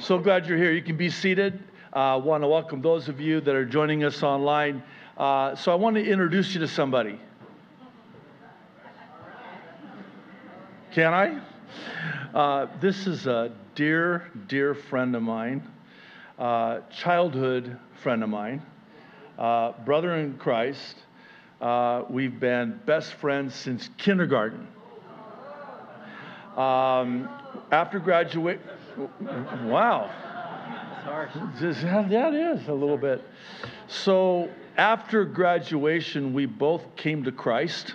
So glad you're here. You can be seated. I uh, want to welcome those of you that are joining us online. Uh, so I want to introduce you to somebody. Can I? Uh, this is a dear, dear friend of mine, uh, childhood friend of mine, uh, brother in Christ. Uh, we've been best friends since kindergarten. Um, after graduate, wow. Just, yeah, it is a little bit. So after graduation, we both came to Christ.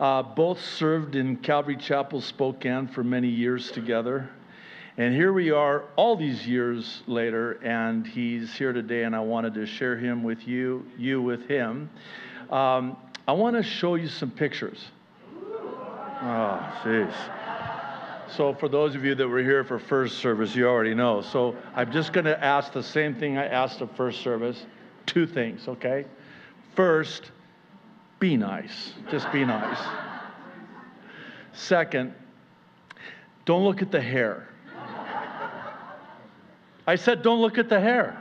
Uh, both served in Calvary Chapel, Spokane for many years together. And here we are all these years later, and he's here today, and I wanted to share him with you, you with him. Um, I want to show you some pictures. Oh, jeez. So, for those of you that were here for first service, you already know. So, I'm just going to ask the same thing I asked the first service two things, okay? First, be nice. Just be nice. Second, don't look at the hair. I said, don't look at the hair.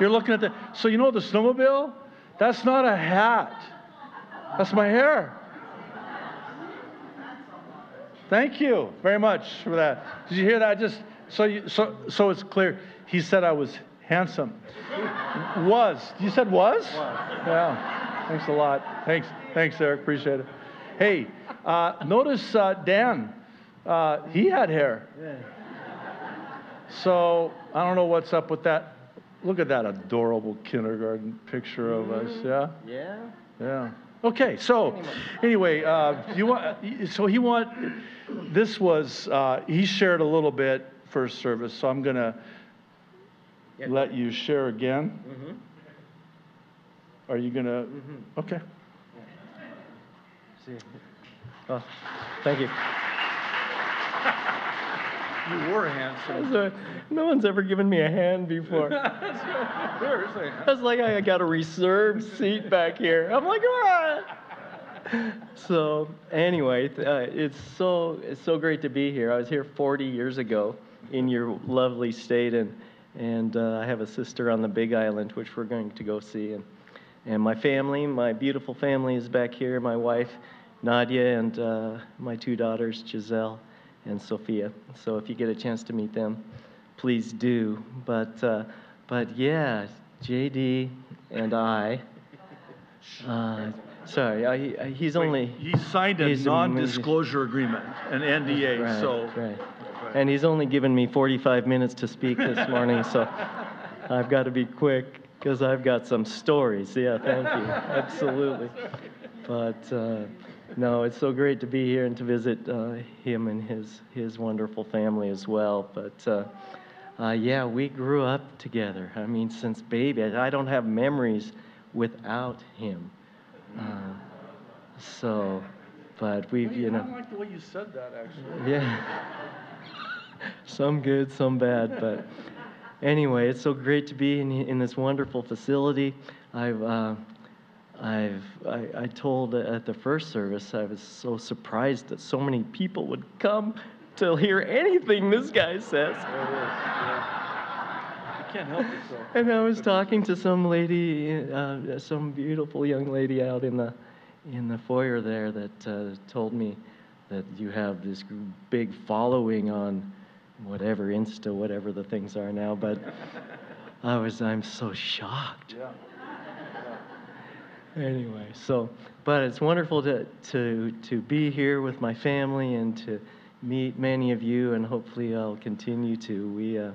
You're looking at the. So, you know the snowmobile? That's not a hat, that's my hair. Thank you very much for that. Did you hear that? Just so you, so so it's clear. He said I was handsome. was. You said was? Was. Yeah. Thanks a lot. Thanks. Thanks, Eric. Appreciate it. Hey, uh, notice uh, Dan. Uh, he had hair. Yeah. So I don't know what's up with that. Look at that adorable kindergarten picture of us. Yeah. Yeah. Yeah. Okay, so anyway, uh, you want, so he want, this was, uh, he shared a little bit first service, so I'm going to let you share again. Mm-hmm. Are you going to? Mm-hmm. Okay. See. Oh, thank you. You were handsome. no one's ever given me a hand before. Seriously. That's like I got a reserved seat back here. I'm like, what? So anyway, uh, it's so it's so great to be here. I was here 40 years ago in your lovely state, and and uh, I have a sister on the Big Island, which we're going to go see, and and my family, my beautiful family, is back here. My wife, Nadia, and uh, my two daughters, Giselle and Sophia. So if you get a chance to meet them, please do. But, uh, but yeah, JD and I. Uh, sorry, I, I, he's only. He signed a non-disclosure agreement, an NDA. Right, so. Right. And he's only given me 45 minutes to speak this morning, so I've got to be quick because I've got some stories. Yeah, thank you. Absolutely. But. Uh, no, it's so great to be here and to visit uh, him and his, his wonderful family as well. But uh, uh, yeah, we grew up together. I mean, since baby, I don't have memories without him. Uh, so, but we've, you know. I don't like the way you said that, actually. Yeah. some good, some bad. But anyway, it's so great to be in, in this wonderful facility. I've uh, I've, I, I told at the first service, I was so surprised that so many people would come to hear anything this guy says. You can't help. And I was talking to some lady, uh, some beautiful young lady out in the, in the foyer there that uh, told me that you have this big following on whatever Insta, whatever the things are now. But I was, I'm so shocked. Yeah anyway, so, but it's wonderful to, to, to be here with my family and to meet many of you, and hopefully I'll continue to. We, uh,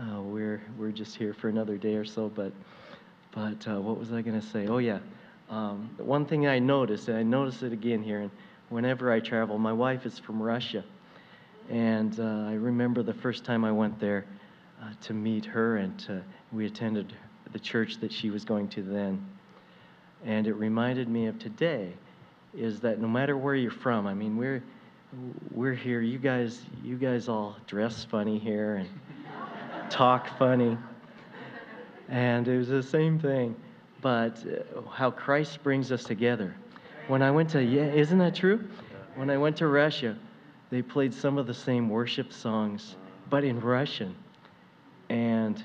uh, we're, we're just here for another day or so, but, but uh, what was I going to say? Oh, yeah. Um, one thing I noticed, and I noticed it again here, and whenever I travel, my wife is from Russia. And uh, I remember the first time I went there uh, to meet her, and we attended the church that she was going to then and it reminded me of today is that no matter where you're from i mean we're we're here. You guys you guys all dress funny here and talk funny. And it was the same thing. But uh, how christ brings us together. When i went to yeah isn't that true? When i went to russia they played some of the same worship songs but in Russian. And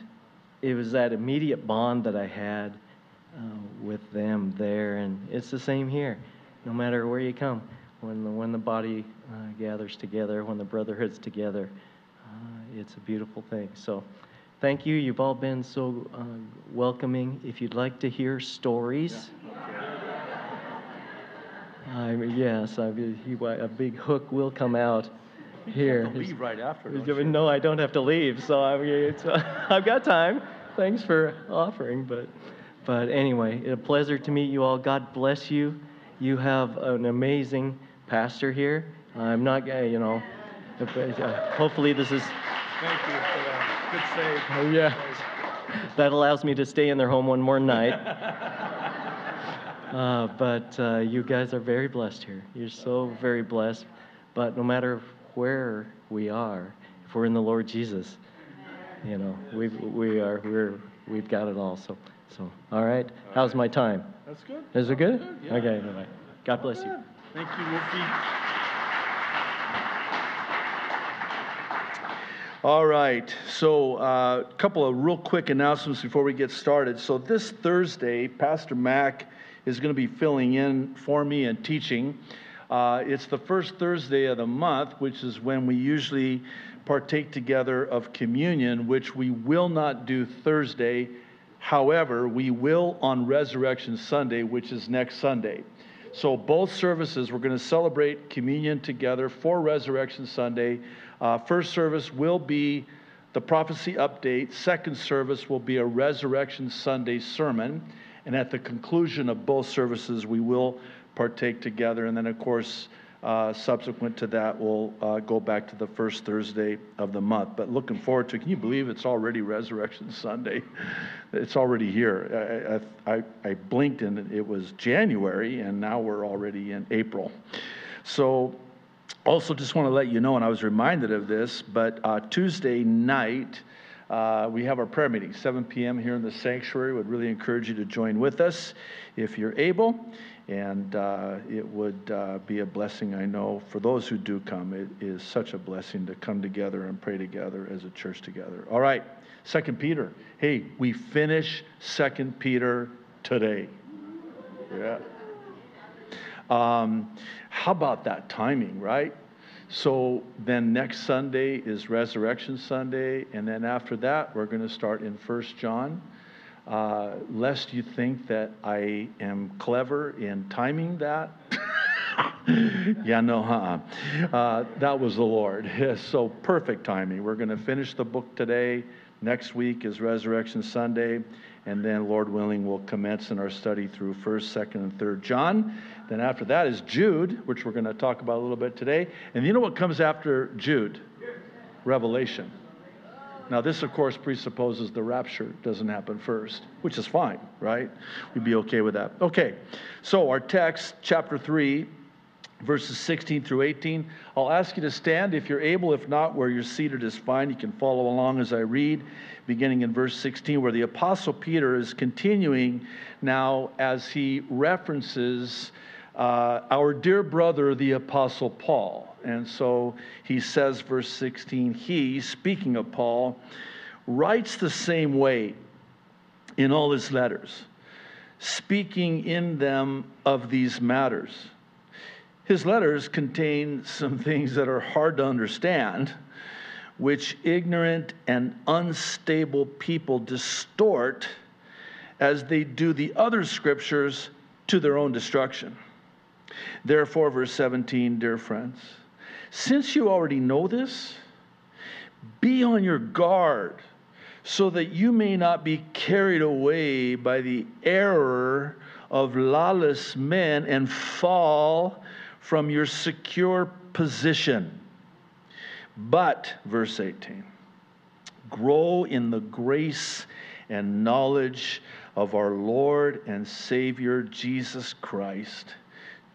it was that immediate bond that I had uh, with them there. And it's the same here, no matter where you come. When the, when the body uh, gathers together, when the brotherhood's together, uh, it's a beautiful thing. So thank you. You've all been so uh, welcoming. If you'd like to hear stories, I mean, yes, I mean, he, a big hook will come out here. leave right after. No, I don't have to leave, so I mean, it's, uh, I've got time. Thanks for offering, but, but anyway, a pleasure to meet you all. God bless you. You have an amazing pastor here. I'm not, you know, uh, hopefully this is. Thank you for that. Good save. Oh, yeah. That allows me to stay in their home one more night. uh, but uh, you guys are very blessed here. You're so very blessed. But no matter where we are, if we're in the Lord Jesus, you know, we we are we're we've got it all. So so all right. All How's right. my time? That's good. Is it good? good yeah. Okay. Bye. God bless you. Thank you, Wolfie. All right, so a uh, couple of real quick announcements before we get started. So this Thursday, Pastor Mac is going to be filling in for me and teaching. Uh, it's the first Thursday of the month, which is when we usually partake together of communion, which we will not do Thursday. However, we will on Resurrection Sunday, which is next Sunday. So, both services, we're going to celebrate communion together for Resurrection Sunday. Uh, first service will be the prophecy update, second service will be a Resurrection Sunday sermon. And at the conclusion of both services, we will partake together. And then, of course, uh, subsequent to that, we'll uh, go back to the first Thursday of the month. But looking forward to, can you believe it's already Resurrection Sunday? It's already here. I, I, I blinked and it was January, and now we're already in April. So, also just want to let you know, and I was reminded of this, but uh, Tuesday night, uh, we have our prayer meeting, 7 p.m. here in the sanctuary. Would really encourage you to join with us if you're able. And uh, it would uh, be a blessing, I know, for those who do come. It is such a blessing to come together and pray together as a church together. All right, Second Peter. Hey, we finish Second Peter today. Yeah. Um, how about that timing, right? So then next Sunday is Resurrection Sunday, and then after that, we're going to start in First John. Uh, lest you think that I am clever in timing that. yeah, no, huh? Uh, that was the Lord. so perfect timing. We're going to finish the book today. Next week is Resurrection Sunday, and then, Lord willing, we'll commence in our study through 1st, 2nd, and 3rd John. Then after that is Jude, which we're going to talk about a little bit today. And you know what comes after Jude? Revelation. Now, this, of course, presupposes the rapture doesn't happen first, which is fine, right? We'd be okay with that. Okay, so our text, chapter 3, verses 16 through 18. I'll ask you to stand if you're able. If not, where you're seated is fine. You can follow along as I read, beginning in verse 16, where the Apostle Peter is continuing now as he references uh, our dear brother, the Apostle Paul. And so he says, verse 16, he, speaking of Paul, writes the same way in all his letters, speaking in them of these matters. His letters contain some things that are hard to understand, which ignorant and unstable people distort as they do the other scriptures to their own destruction. Therefore, verse 17, dear friends, since you already know this, be on your guard so that you may not be carried away by the error of lawless men and fall from your secure position. But, verse 18, grow in the grace and knowledge of our Lord and Savior Jesus Christ.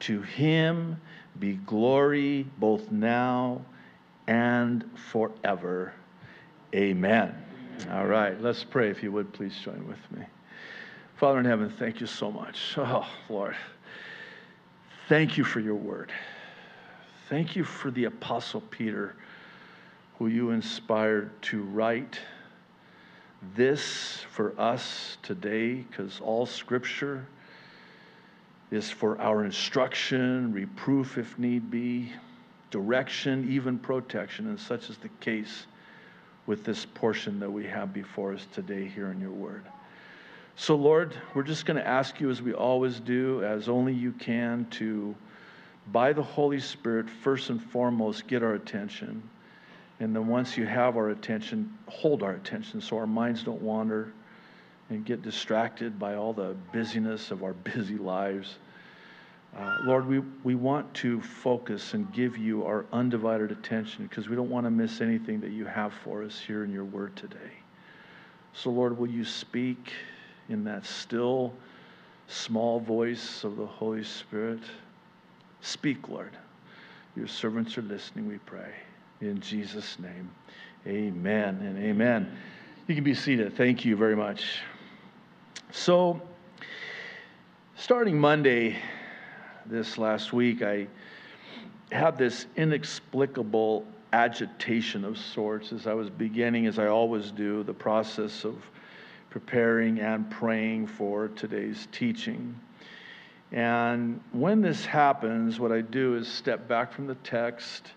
To him be glory both now and forever. Amen. All right, let's pray if you would please join with me. Father in heaven, thank you so much. Oh, Lord. Thank you for your word. Thank you for the Apostle Peter who you inspired to write this for us today, because all scripture is for our instruction, reproof if need be, direction, even protection, and such is the case with this portion that we have before us today here in your word. So, Lord, we're just going to ask you, as we always do, as only you can, to, by the Holy Spirit, first and foremost, get our attention. And then once you have our attention, hold our attention so our minds don't wander and get distracted by all the busyness of our busy lives. Uh, Lord, we, we want to focus and give you our undivided attention because we don't want to miss anything that you have for us here in your word today. So, Lord, will you speak in that still, small voice of the Holy Spirit? Speak, Lord. Your servants are listening, we pray. In Jesus' name, amen and amen. You can be seated. Thank you very much. So, starting Monday, this last week, I had this inexplicable agitation of sorts as I was beginning, as I always do, the process of preparing and praying for today's teaching. And when this happens, what I do is step back from the text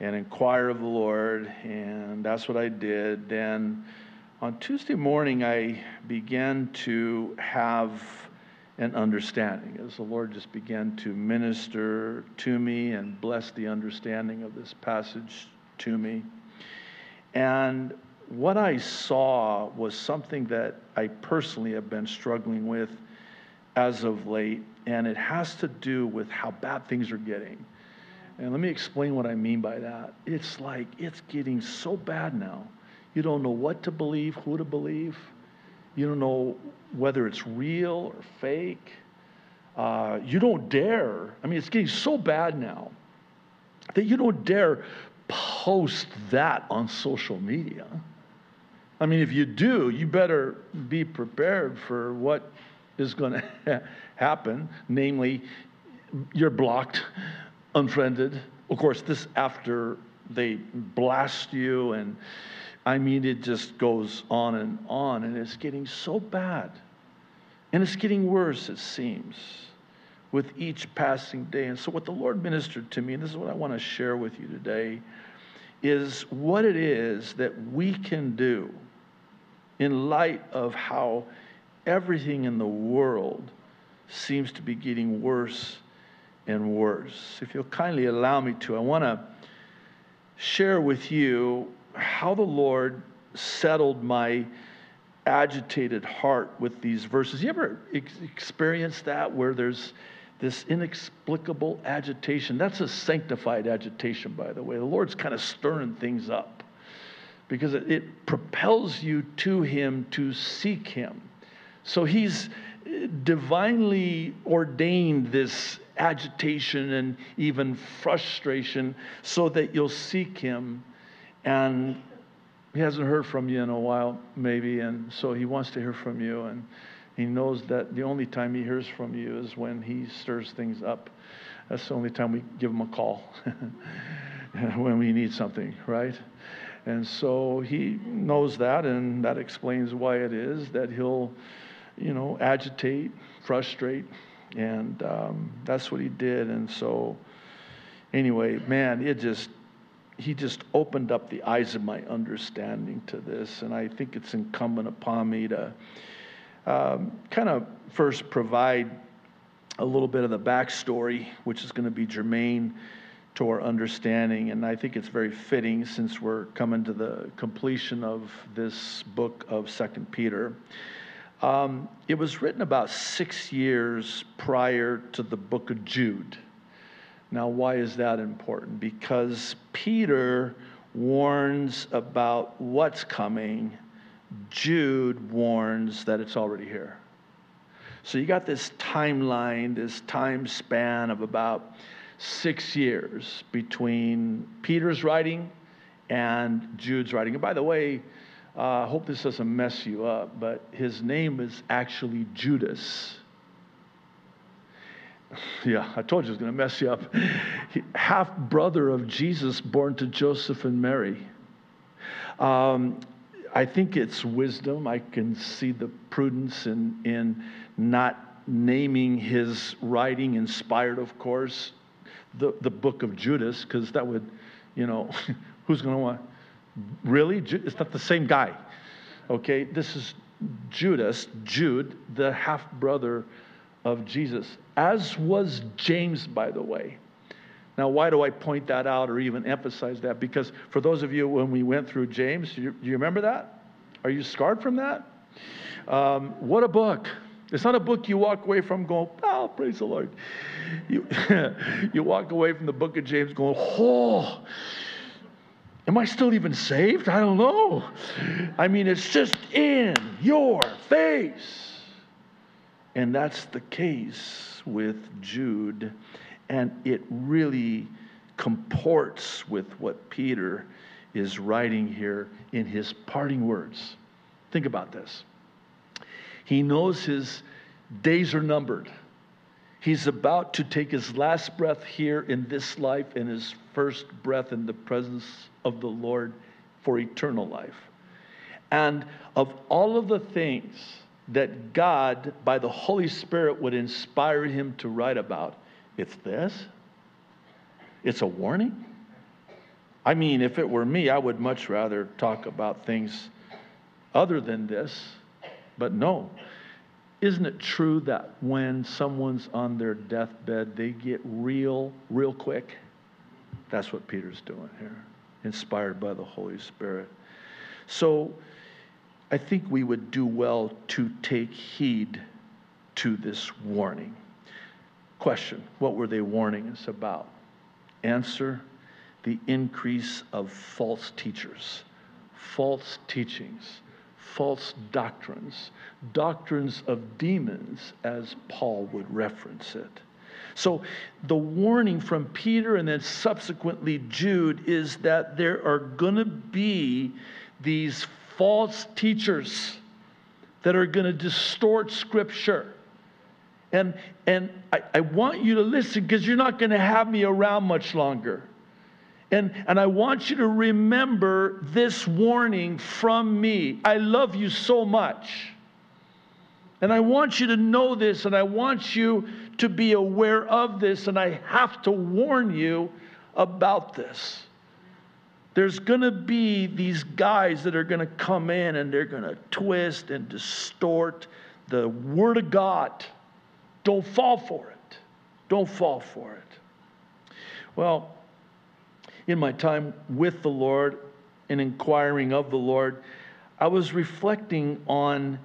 and inquire of the Lord, and that's what I did. And on Tuesday morning, I began to have an understanding as the Lord just began to minister to me and bless the understanding of this passage to me. And what I saw was something that I personally have been struggling with as of late, and it has to do with how bad things are getting. And let me explain what I mean by that. It's like it's getting so bad now. You don't know what to believe, who to believe. You don't know whether it's real or fake. Uh, you don't dare. I mean, it's getting so bad now that you don't dare post that on social media. I mean, if you do, you better be prepared for what is going to happen. Namely, you're blocked, unfriended. Of course, this after they blast you and I mean, it just goes on and on, and it's getting so bad. And it's getting worse, it seems, with each passing day. And so, what the Lord ministered to me, and this is what I want to share with you today, is what it is that we can do in light of how everything in the world seems to be getting worse and worse. If you'll kindly allow me to, I want to share with you how the Lord settled my agitated heart with these verses. You ever ex- experienced that where there's this inexplicable agitation? That's a sanctified agitation, by the way. The Lord's kind of stirring things up because it, it propels you to Him to seek Him. So He's divinely ordained this agitation and even frustration so that you'll seek Him and he hasn't heard from you in a while, maybe, and so he wants to hear from you. And he knows that the only time he hears from you is when he stirs things up. That's the only time we give him a call when we need something, right? And so he knows that, and that explains why it is that he'll, you know, agitate, frustrate, and um, that's what he did. And so, anyway, man, it just he just opened up the eyes of my understanding to this. And I think it's incumbent upon me to um, kind of first provide a little bit of the backstory, which is going to be germane to our understanding. And I think it's very fitting since we're coming to the completion of this book of Second Peter. Um, it was written about six years prior to the book of Jude. Now, why is that important? Because Peter warns about what's coming, Jude warns that it's already here. So you got this timeline, this time span of about six years between Peter's writing and Jude's writing. And by the way, uh, I hope this doesn't mess you up, but his name is actually Judas. Yeah, I told you it was going to mess you up. Half brother of Jesus, born to Joseph and Mary. Um, I think it's wisdom. I can see the prudence in, in not naming his writing, inspired, of course, the, the book of Judas, because that would, you know, who's going to want? Really? It's not the same guy. Okay, this is Judas, Jude, the half brother of Jesus, as was James, by the way. Now, why do I point that out or even emphasize that? Because for those of you, when we went through James, do you, you remember that? Are you scarred from that? Um, what a book. It's not a book you walk away from going, oh, praise the Lord. You, you walk away from the book of James going, oh, am I still even saved? I don't know. I mean, it's just in your face. And that's the case with Jude. And it really comports with what Peter is writing here in his parting words. Think about this. He knows his days are numbered. He's about to take his last breath here in this life and his first breath in the presence of the Lord for eternal life. And of all of the things that God, by the Holy Spirit, would inspire him to write about, it's this. It's a warning. I mean, if it were me, I would much rather talk about things other than this. But no. Isn't it true that when someone's on their deathbed, they get real, real quick? That's what Peter's doing here, inspired by the Holy Spirit. So I think we would do well to take heed to this warning. Question What were they warning us about? Answer the increase of false teachers, false teachings, false doctrines, doctrines of demons, as Paul would reference it. So, the warning from Peter and then subsequently Jude is that there are going to be these false teachers that are going to distort Scripture. And, and I, I want you to listen because you're not going to have me around much longer. And, and I want you to remember this warning from me. I love you so much. And I want you to know this, and I want you to be aware of this, and I have to warn you about this. There's going to be these guys that are going to come in and they're going to twist and distort the Word of God. Don't fall for it. Don't fall for it. Well, in my time with the Lord and inquiring of the Lord, I was reflecting on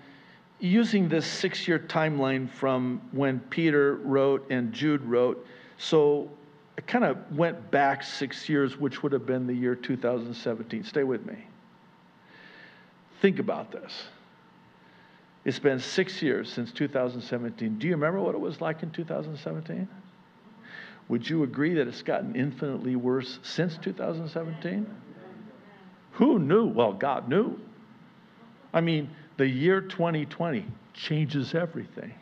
using this six year timeline from when Peter wrote and Jude wrote. So I kind of went back six years, which would have been the year 2017. Stay with me. Think about this. It's been six years since 2017. Do you remember what it was like in 2017? Would you agree that it's gotten infinitely worse since 2017? Who knew? Well, God knew. I mean, the year 2020 changes everything.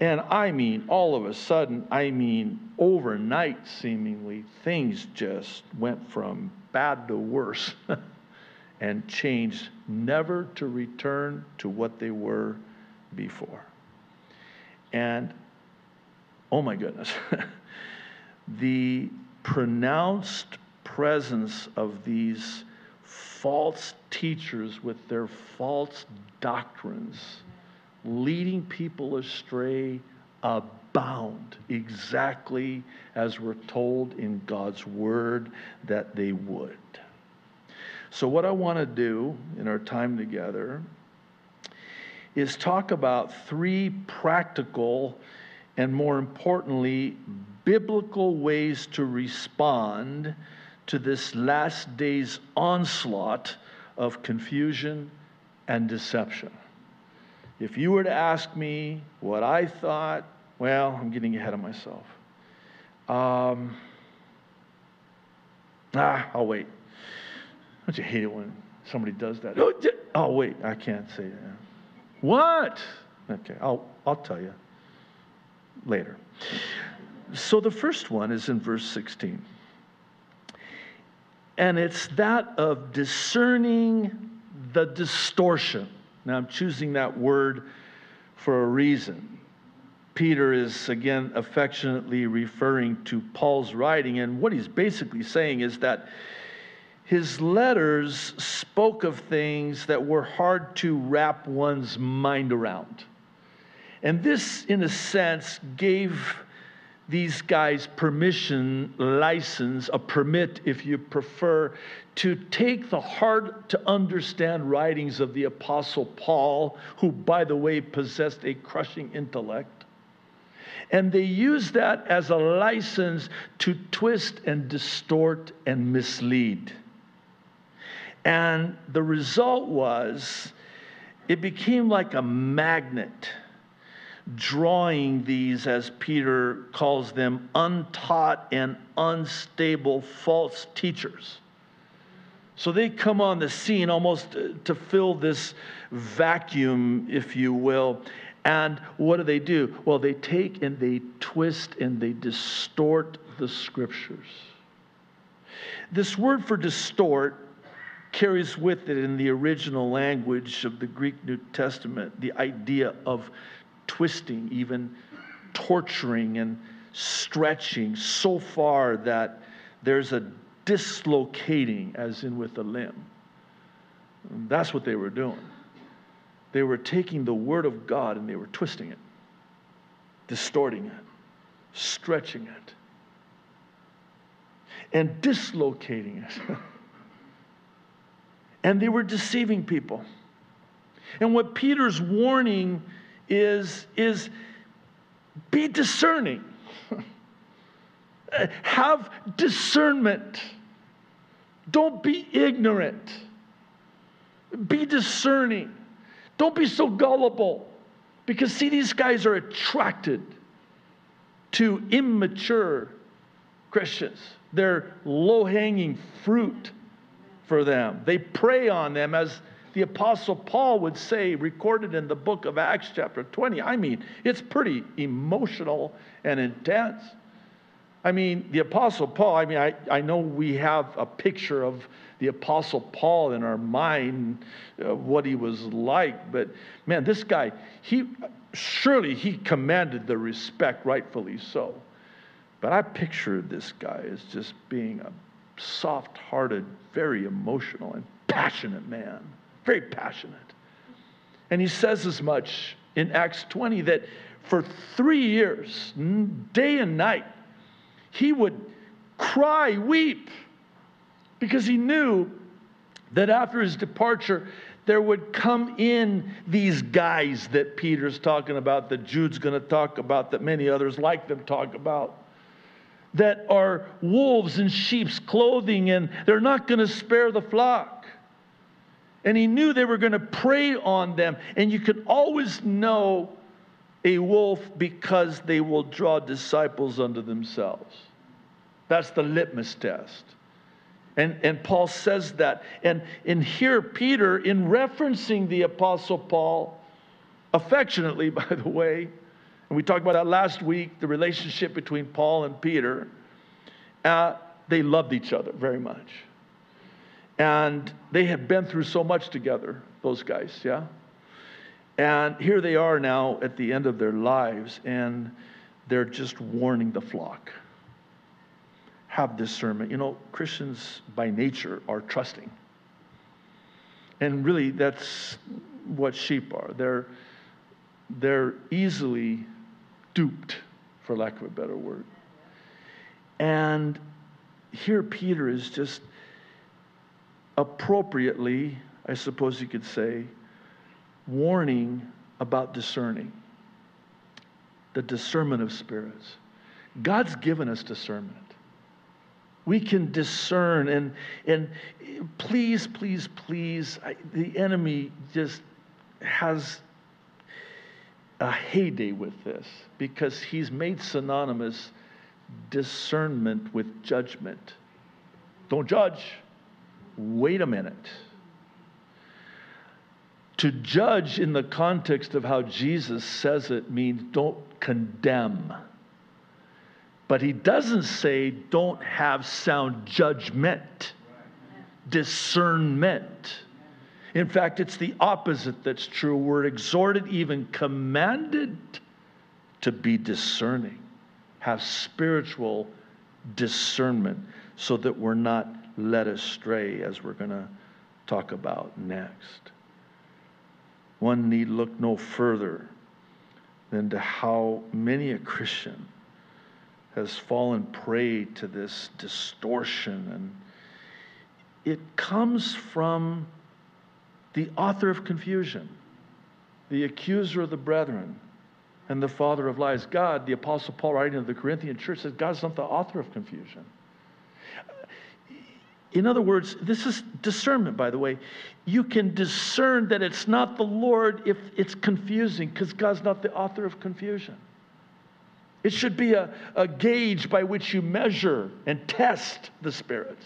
And I mean, all of a sudden, I mean, overnight, seemingly, things just went from bad to worse and changed, never to return to what they were before. And oh my goodness, the pronounced presence of these false teachers with their false doctrines, leading people astray, abound exactly as we're told in God's word that they would. So, what I want to do in our time together is talk about three practical and more importantly, biblical ways to respond to this last day's onslaught of confusion and deception. If you were to ask me what I thought, well, I'm getting ahead of myself. Um, ah, I'll wait. Don't you hate it when somebody does that? Oh, oh wait, I can't say that. What? Okay, I'll, I'll tell you later. So the first one is in verse 16. and it's that of discerning the distortion. Now, I'm choosing that word for a reason. Peter is again affectionately referring to Paul's writing, and what he's basically saying is that his letters spoke of things that were hard to wrap one's mind around. And this, in a sense, gave these guys permission, license, a permit, if you prefer, to take the hard to understand writings of the Apostle Paul, who, by the way, possessed a crushing intellect. And they use that as a license to twist and distort and mislead. And the result was it became like a magnet drawing these, as Peter calls them, untaught and unstable false teachers. So they come on the scene almost to fill this vacuum, if you will. And what do they do? Well, they take and they twist and they distort the scriptures. This word for distort carries with it in the original language of the Greek New Testament the idea of twisting, even torturing and stretching so far that there's a dislocating, as in with a limb. And that's what they were doing. They were taking the Word of God and they were twisting it, distorting it, stretching it, and dislocating it. and they were deceiving people. And what Peter's warning is, is be discerning. Uh, have discernment. Don't be ignorant. Be discerning. Don't be so gullible. Because, see, these guys are attracted to immature Christians. They're low hanging fruit for them. They prey on them, as the Apostle Paul would say, recorded in the book of Acts, chapter 20. I mean, it's pretty emotional and intense. I mean, the Apostle Paul, I mean, I, I know we have a picture of the Apostle Paul in our mind, uh, what he was like, but man, this guy, he surely he commanded the respect, rightfully so. But I pictured this guy as just being a soft hearted, very emotional and passionate man. Very passionate. And he says as much in Acts 20 that for three years, day and night, he would cry, weep, because he knew that after his departure, there would come in these guys that Peter's talking about, that Jude's going to talk about, that many others like them talk about that are wolves in sheep's clothing and they're not going to spare the flock. And he knew they were going to prey on them. And you can always know a wolf because they will draw disciples unto themselves. That's the litmus test. And, and Paul says that. And, and here, Peter, in referencing the Apostle Paul, affectionately, by the way, and we talked about that last week the relationship between Paul and Peter. Uh, they loved each other very much. And they had been through so much together, those guys, yeah? And here they are now at the end of their lives, and they're just warning the flock. Have discernment. You know, Christians by nature are trusting. And really, that's what sheep are. They're, they're easily duped, for lack of a better word. And here Peter is just appropriately, I suppose you could say, warning about discerning the discernment of spirits. God's given us discernment. We can discern, and, and please, please, please, I, the enemy just has a heyday with this because he's made synonymous discernment with judgment. Don't judge. Wait a minute. To judge in the context of how Jesus says it means don't condemn. But he doesn't say don't have sound judgment. discernment. In fact, it's the opposite that's true. We're exhorted, even commanded, to be discerning, have spiritual discernment, so that we're not led astray, as we're going to talk about next. One need look no further than to how many a Christian has fallen prey to this distortion. And it comes from the author of confusion, the accuser of the brethren, and the father of lies. God, the Apostle Paul, writing to the Corinthian church, says God's not the author of confusion. In other words, this is discernment, by the way. You can discern that it's not the Lord if it's confusing, because God's not the author of confusion. It should be a, a gauge by which you measure and test the spirits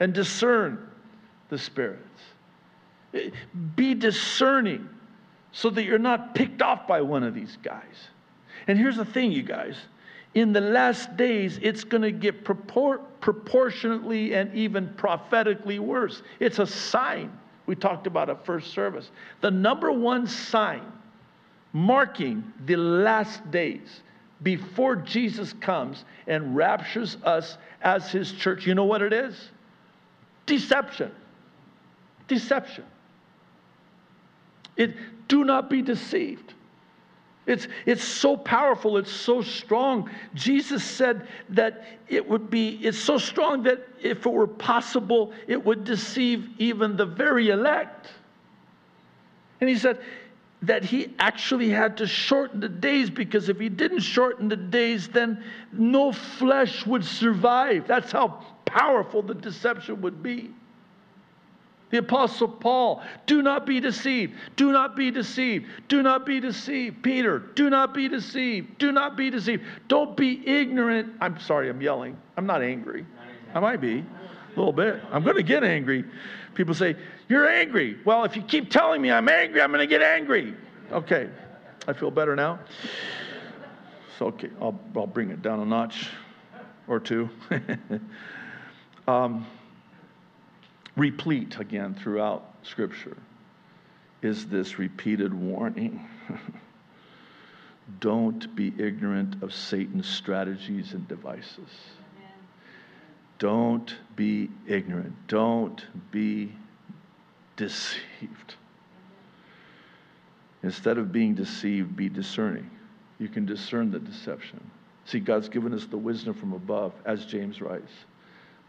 and discern the spirits. Be discerning so that you're not picked off by one of these guys. And here's the thing, you guys in the last days, it's going to get propor- proportionately and even prophetically worse. It's a sign. We talked about at first service. The number one sign marking the last days before Jesus comes and raptures us as his church, you know what it is? Deception. Deception. It, do not be deceived. It's, it's so powerful, it's so strong. Jesus said that it would be, it's so strong that if it were possible, it would deceive even the very elect. And he said that he actually had to shorten the days because if he didn't shorten the days, then no flesh would survive. That's how powerful the deception would be. The Apostle Paul, do not be deceived. Do not be deceived. Do not be deceived. Peter, do not be deceived. Do not be deceived. Don't be ignorant. I'm sorry, I'm yelling. I'm not angry. I might be a little bit. I'm going to get angry. People say, You're angry. Well, if you keep telling me I'm angry, I'm going to get angry. Okay, I feel better now. So, okay, I'll, I'll bring it down a notch or two. um, replete again throughout Scripture is this repeated warning. Don't be ignorant of Satan's strategies and devices. Don't be ignorant. Don't be deceived. Instead of being deceived, be discerning. You can discern the deception. See, God's given us the wisdom from above, as James writes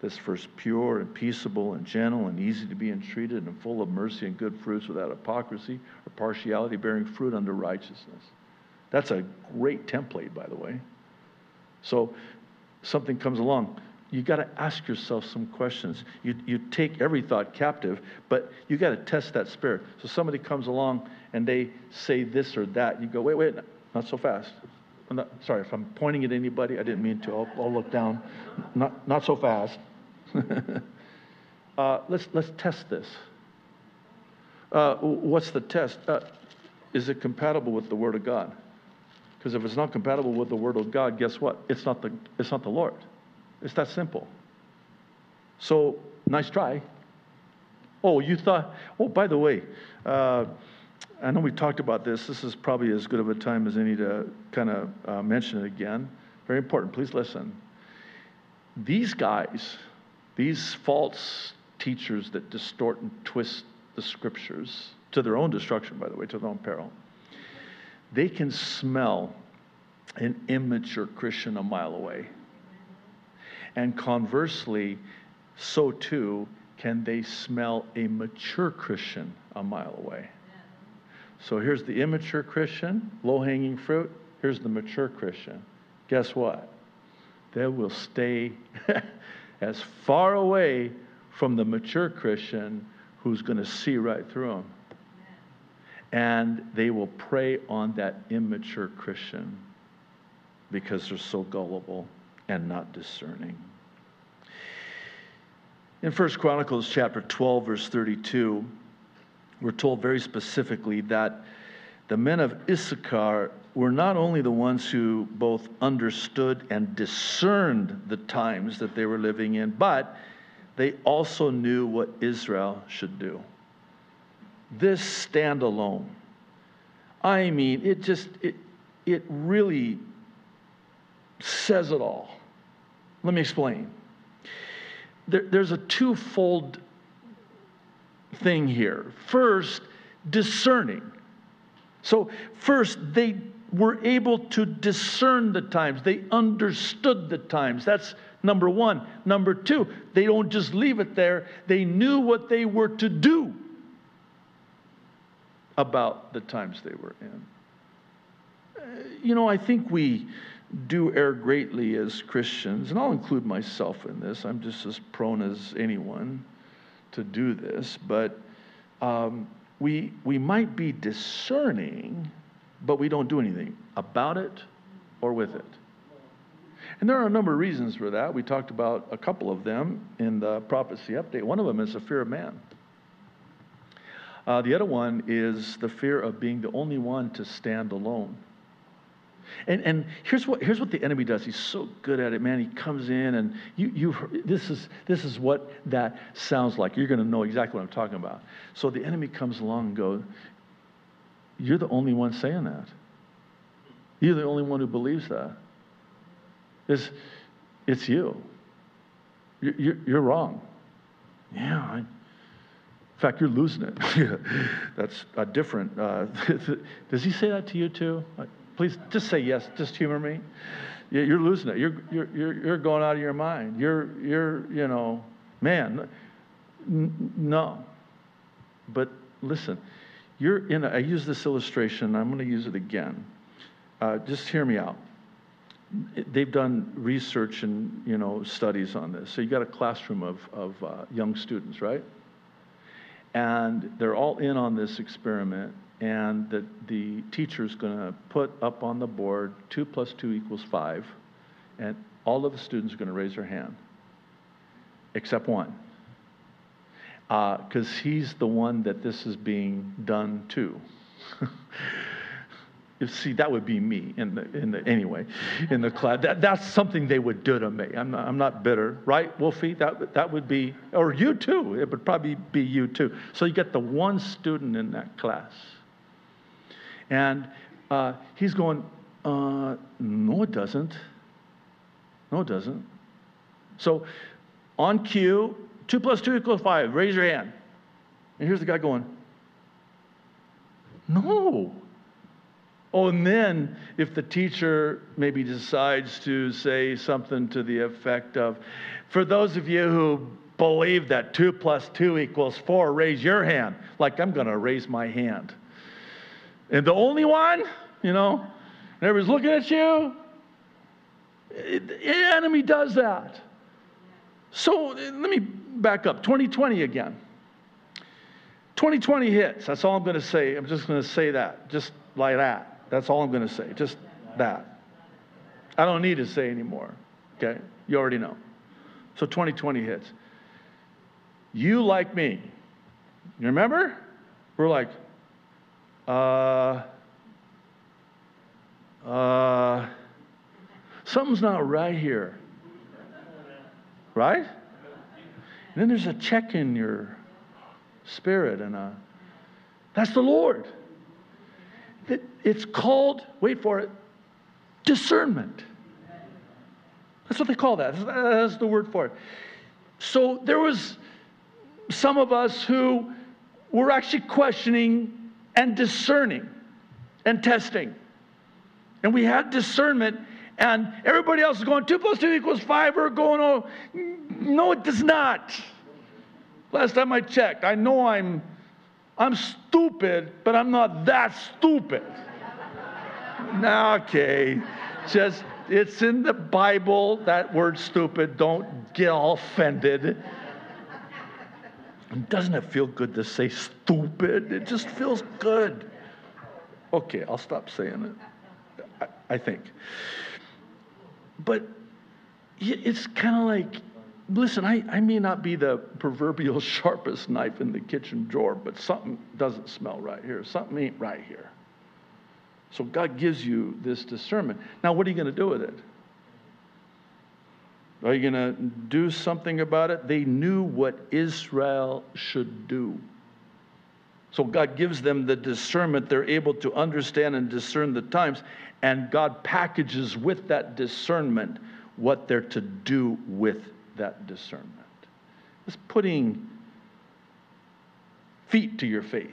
that's first pure and peaceable and gentle and easy to be entreated and full of mercy and good fruits without hypocrisy or partiality, bearing fruit unto righteousness. That's a great template, by the way. So something comes along. You got to ask yourself some questions. You, you take every thought captive, but you got to test that spirit. So somebody comes along and they say this or that. You go, wait, wait, not so fast. Not, sorry, if I'm pointing at anybody, I didn't mean to. I'll, I'll look down. Not, not so fast. uh, let's, let's test this. Uh, what's the test? Uh, is it compatible with the Word of God? Because if it's not compatible with the Word of God, guess what? It's not the, it's not the Lord. It's that simple. So, nice try. Oh, you thought, oh, by the way, uh, I know we talked about this. This is probably as good of a time as any to kind of uh, mention it again. Very important. Please listen. These guys, these false teachers that distort and twist the scriptures to their own destruction, by the way, to their own peril, they can smell an immature Christian a mile away. And conversely, so too can they smell a mature Christian a mile away. So here's the immature Christian, low hanging fruit. Here's the mature Christian. Guess what? They will stay as far away from the mature Christian who's going to see right through them. And they will prey on that immature Christian because they're so gullible and not discerning. In 1 Chronicles chapter 12 verse 32, we're told very specifically that the men of Issachar were not only the ones who both understood and discerned the times that they were living in, but they also knew what Israel should do. This stand alone. I mean, it just, it, it really says it all. Let me explain. There, there's a twofold thing here. First, discerning. So, first, they were able to discern the times, they understood the times. That's number one. Number two, they don't just leave it there, they knew what they were to do about the times they were in. Uh, you know, I think we do err greatly as Christians, and I'll include myself in this. I'm just as prone as anyone to do this, but um, we, we might be discerning, but we don't do anything about it or with it. And there are a number of reasons for that. We talked about a couple of them in the prophecy update. One of them is the fear of man. Uh, the other one is the fear of being the only one to stand alone. And, and here's, what, here's what the enemy does. He's so good at it, man. He comes in and you, you, this, is, this is what that sounds like. You're going to know exactly what I'm talking about. So the enemy comes along and goes, You're the only one saying that. You're the only one who believes that. It's, it's you. You're, you're wrong. Yeah, I, in fact, you're losing it. That's a different. Uh, does he say that to you too? Please just say yes. Just humor me. You're losing it. You're, you're, you're, going out of your mind. You're, you're you know, man, n- no. But listen, you're in a, I use this illustration. I'm going to use it again. Uh, just hear me out. They've done research and you know studies on this. So you got a classroom of, of uh, young students, right? And they're all in on this experiment and the, the teacher's going to put up on the board 2 plus 2 equals 5, and all of the students are going to raise their hand, except one. Because uh, he's the one that this is being done to. see, that would be me in the, in the anyway, in the class. That, that's something they would do to me. I'm not, I'm not bitter, right, Wolfie? That, that would be, or you too. It would probably be you too. So you get the one student in that class and uh, he's going, uh, No, it doesn't. No, it doesn't. So on cue, 2 plus 2 equals 5. Raise your hand. And here's the guy going, No. Oh, and then if the teacher maybe decides to say something to the effect of, for those of you who believe that 2 plus 2 equals 4, raise your hand. Like I'm going to raise my hand. And the only one, you know, and everybody's looking at you. The enemy does that. So let me back up. 2020 again. 2020 hits. That's all I'm going to say. I'm just going to say that, just like that. That's all I'm going to say. Just that. I don't need to say anymore. Okay? You already know. So 2020 hits. You, like me, you remember? We're like, uh, uh, something's not right here. Right? And then there's a check in your spirit, and a, that's the Lord. It's called, wait for it, discernment. That's what they call that. That's the word for it. So there was some of us who were actually questioning and discerning and testing. And we had discernment, and everybody else is going, 2 plus 2 equals 5. We're going, oh, no, it does not. Last time I checked, I know I'm, I'm stupid, but I'm not that stupid. now, okay, just, it's in the Bible, that word stupid. Don't get all offended. And doesn't it feel good to say stupid? It just feels good. Okay, I'll stop saying it. I, I think. But it's kind of like, listen, I, I may not be the proverbial sharpest knife in the kitchen drawer, but something doesn't smell right here. Something ain't right here. So God gives you this discernment. Now, what are you going to do with it? Are you going to do something about it? They knew what Israel should do. So God gives them the discernment. They're able to understand and discern the times. And God packages with that discernment what they're to do with that discernment. It's putting feet to your faith.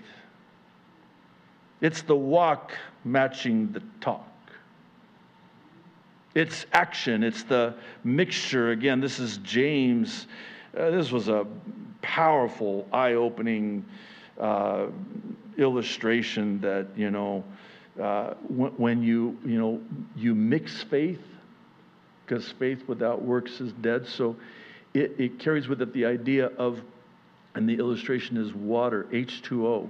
It's the walk matching the talk. It's action, it's the mixture. Again, this is James. Uh, this was a powerful, eye opening uh, illustration that, you know, uh, when, when you, you know, you mix faith, because faith without works is dead. So it, it carries with it the idea of, and the illustration is water, H2O.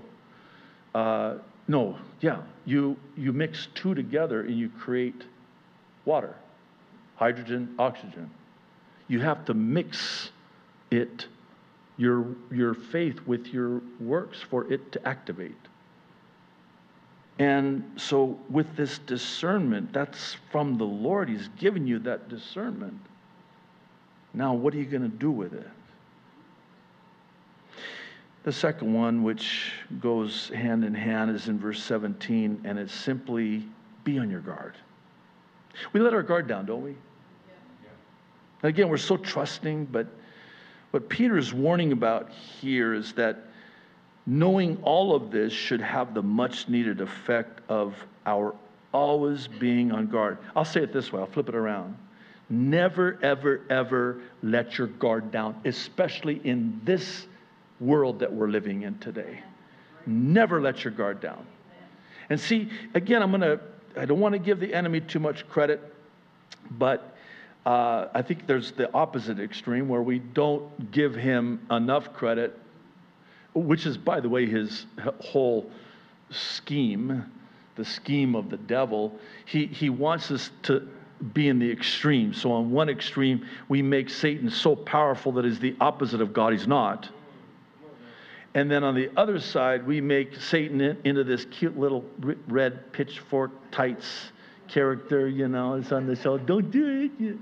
Uh, no, yeah, you, you mix two together and you create water, hydrogen, oxygen. You have to mix it, your, your faith, with your works for it to activate. And so, with this discernment, that's from the Lord. He's given you that discernment. Now, what are you going to do with it? The second one, which goes hand in hand, is in verse 17, and it's simply be on your guard. We let our guard down, don't we? Yeah. Again, we're so trusting, but what Peter is warning about here is that knowing all of this should have the much needed effect of our always being on guard. I'll say it this way, I'll flip it around. Never, ever, ever let your guard down, especially in this world that we're living in today. Never let your guard down. And see, again, I'm going to, I don't want to give the enemy too much credit, but uh, I think there's the opposite extreme where we don't give him enough credit, which is, by the way, his whole scheme, the scheme of the devil. He, he wants us to be in the extreme. So, on one extreme, we make Satan so powerful that he's the opposite of God. He's not. And then on the other side, we make Satan into this cute little red pitchfork tights character, you know, it's on the show. Don't do it.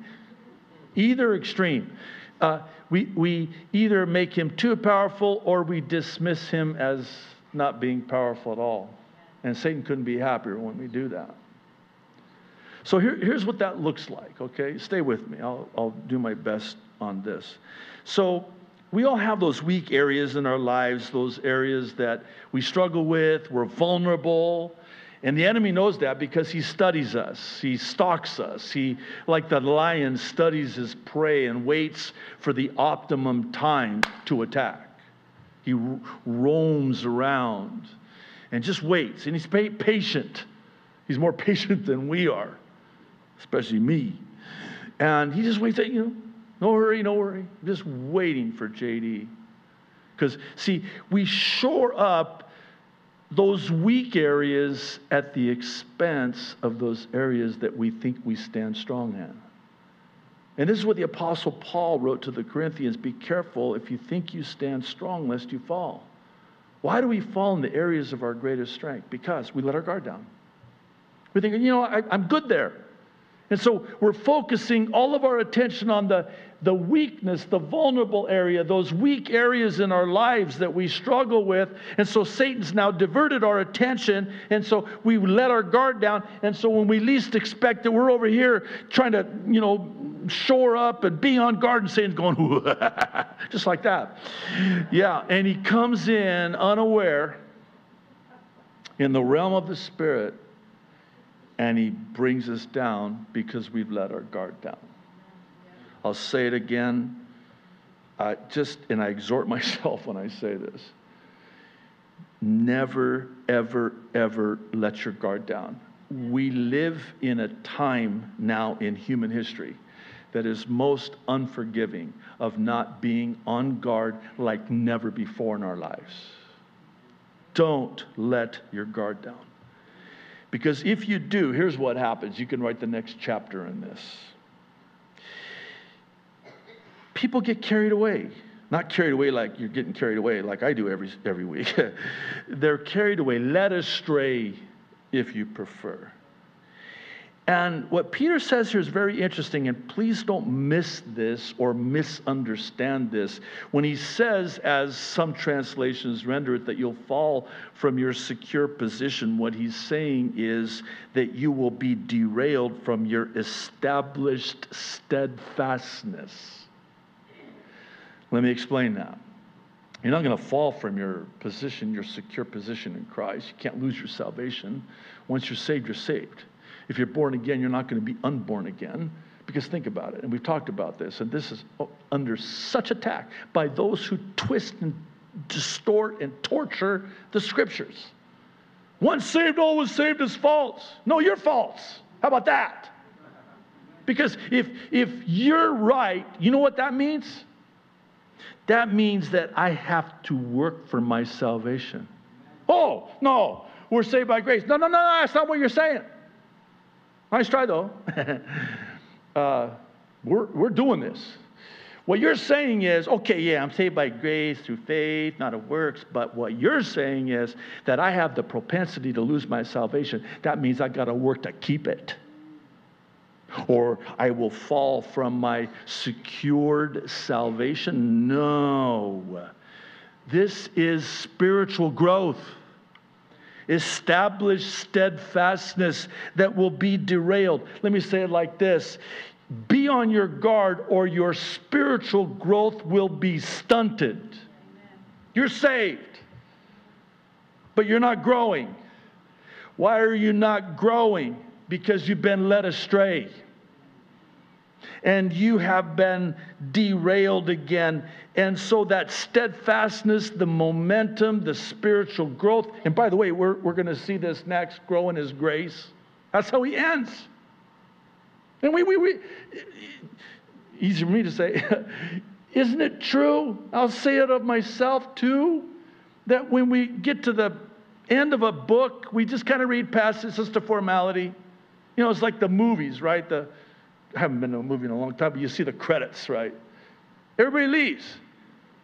Either extreme. Uh, we, we either make him too powerful or we dismiss him as not being powerful at all. And Satan couldn't be happier when we do that. So here, here's what that looks like, okay? Stay with me. I'll, I'll do my best on this. So we all have those weak areas in our lives, those areas that we struggle with, we're vulnerable. And the enemy knows that because he studies us. He stalks us. He, like the lion, studies his prey and waits for the optimum time to attack. He roams around and just waits. And he's patient. He's more patient than we are, especially me. And he just waits, you know, no hurry, no worry. Just waiting for JD. Because, see, we shore up those weak areas at the expense of those areas that we think we stand strong in. And this is what the Apostle Paul wrote to the Corinthians Be careful if you think you stand strong, lest you fall. Why do we fall in the areas of our greatest strength? Because we let our guard down. We think, you know, I, am good there. And so we're focusing all of our attention on the, the weakness, the vulnerable area, those weak areas in our lives that we struggle with. And so Satan's now diverted our attention. And so we let our guard down. And so when we least expect it, we're over here trying to, you know, shore up and be on guard. And Satan's going, just like that. Yeah. And he comes in unaware in the realm of the Spirit and he brings us down because we've let our guard down. I'll say it again. Just, and I exhort myself when I say this never, ever, ever let your guard down. We live in a time now in human history that is most unforgiving of not being on guard like never before in our lives. Don't let your guard down. Because if you do, here's what happens. You can write the next chapter in this. People get carried away. Not carried away like you're getting carried away like I do every, every week. They're carried away, led astray, if you prefer. And what Peter says here is very interesting, and please don't miss this or misunderstand this. When he says, as some translations render it, that you'll fall from your secure position, what he's saying is that you will be derailed from your established steadfastness. Let me explain that. You're not going to fall from your position, your secure position in Christ. You can't lose your salvation. Once you're saved, you're saved. If you're born again, you're not going to be unborn again. Because think about it, and we've talked about this, and this is oh, under such attack by those who twist and distort and torture the scriptures. Once saved, always saved is false. No, you're false. How about that? Because if, if you're right, you know what that means? That means that I have to work for my salvation. Oh, no, we're saved by grace. No, no, no, no that's not what you're saying. Nice try, though. uh, we're, we're doing this. What you're saying is, okay, yeah, I'm saved by grace through faith, not of works. But what you're saying is that I have the propensity to lose my salvation. That means I've got to work to keep it. Or I will fall from my secured salvation. No. This is spiritual growth establish steadfastness that will be derailed. Let me say it like this Be on your guard, or your spiritual growth will be stunted. Amen. You're saved, but you're not growing. Why are you not growing? Because you've been led astray and you have been derailed again. And so that steadfastness, the momentum, the spiritual growth, and by the way, we're, we're going to see this next grow in His grace. That's how He ends. And we, we, we, easy for me to say, isn't it true? I'll say it of myself too, that when we get to the end of a book, we just kind of read past it, it's just a formality. You know, it's like the movies, right? The, I haven't been to a movie in a long time, but you see the credits, right? Everybody leaves.